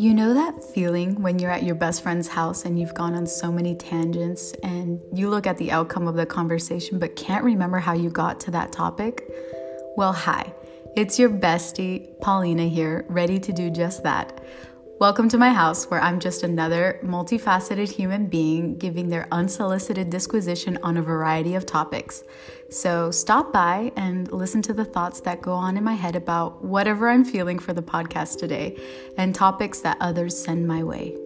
You know that feeling when you're at your best friend's house and you've gone on so many tangents and you look at the outcome of the conversation but can't remember how you got to that topic? Well, hi, it's your bestie, Paulina here, ready to do just that. Welcome to my house, where I'm just another multifaceted human being giving their unsolicited disquisition on a variety of topics. So stop by and listen to the thoughts that go on in my head about whatever I'm feeling for the podcast today and topics that others send my way.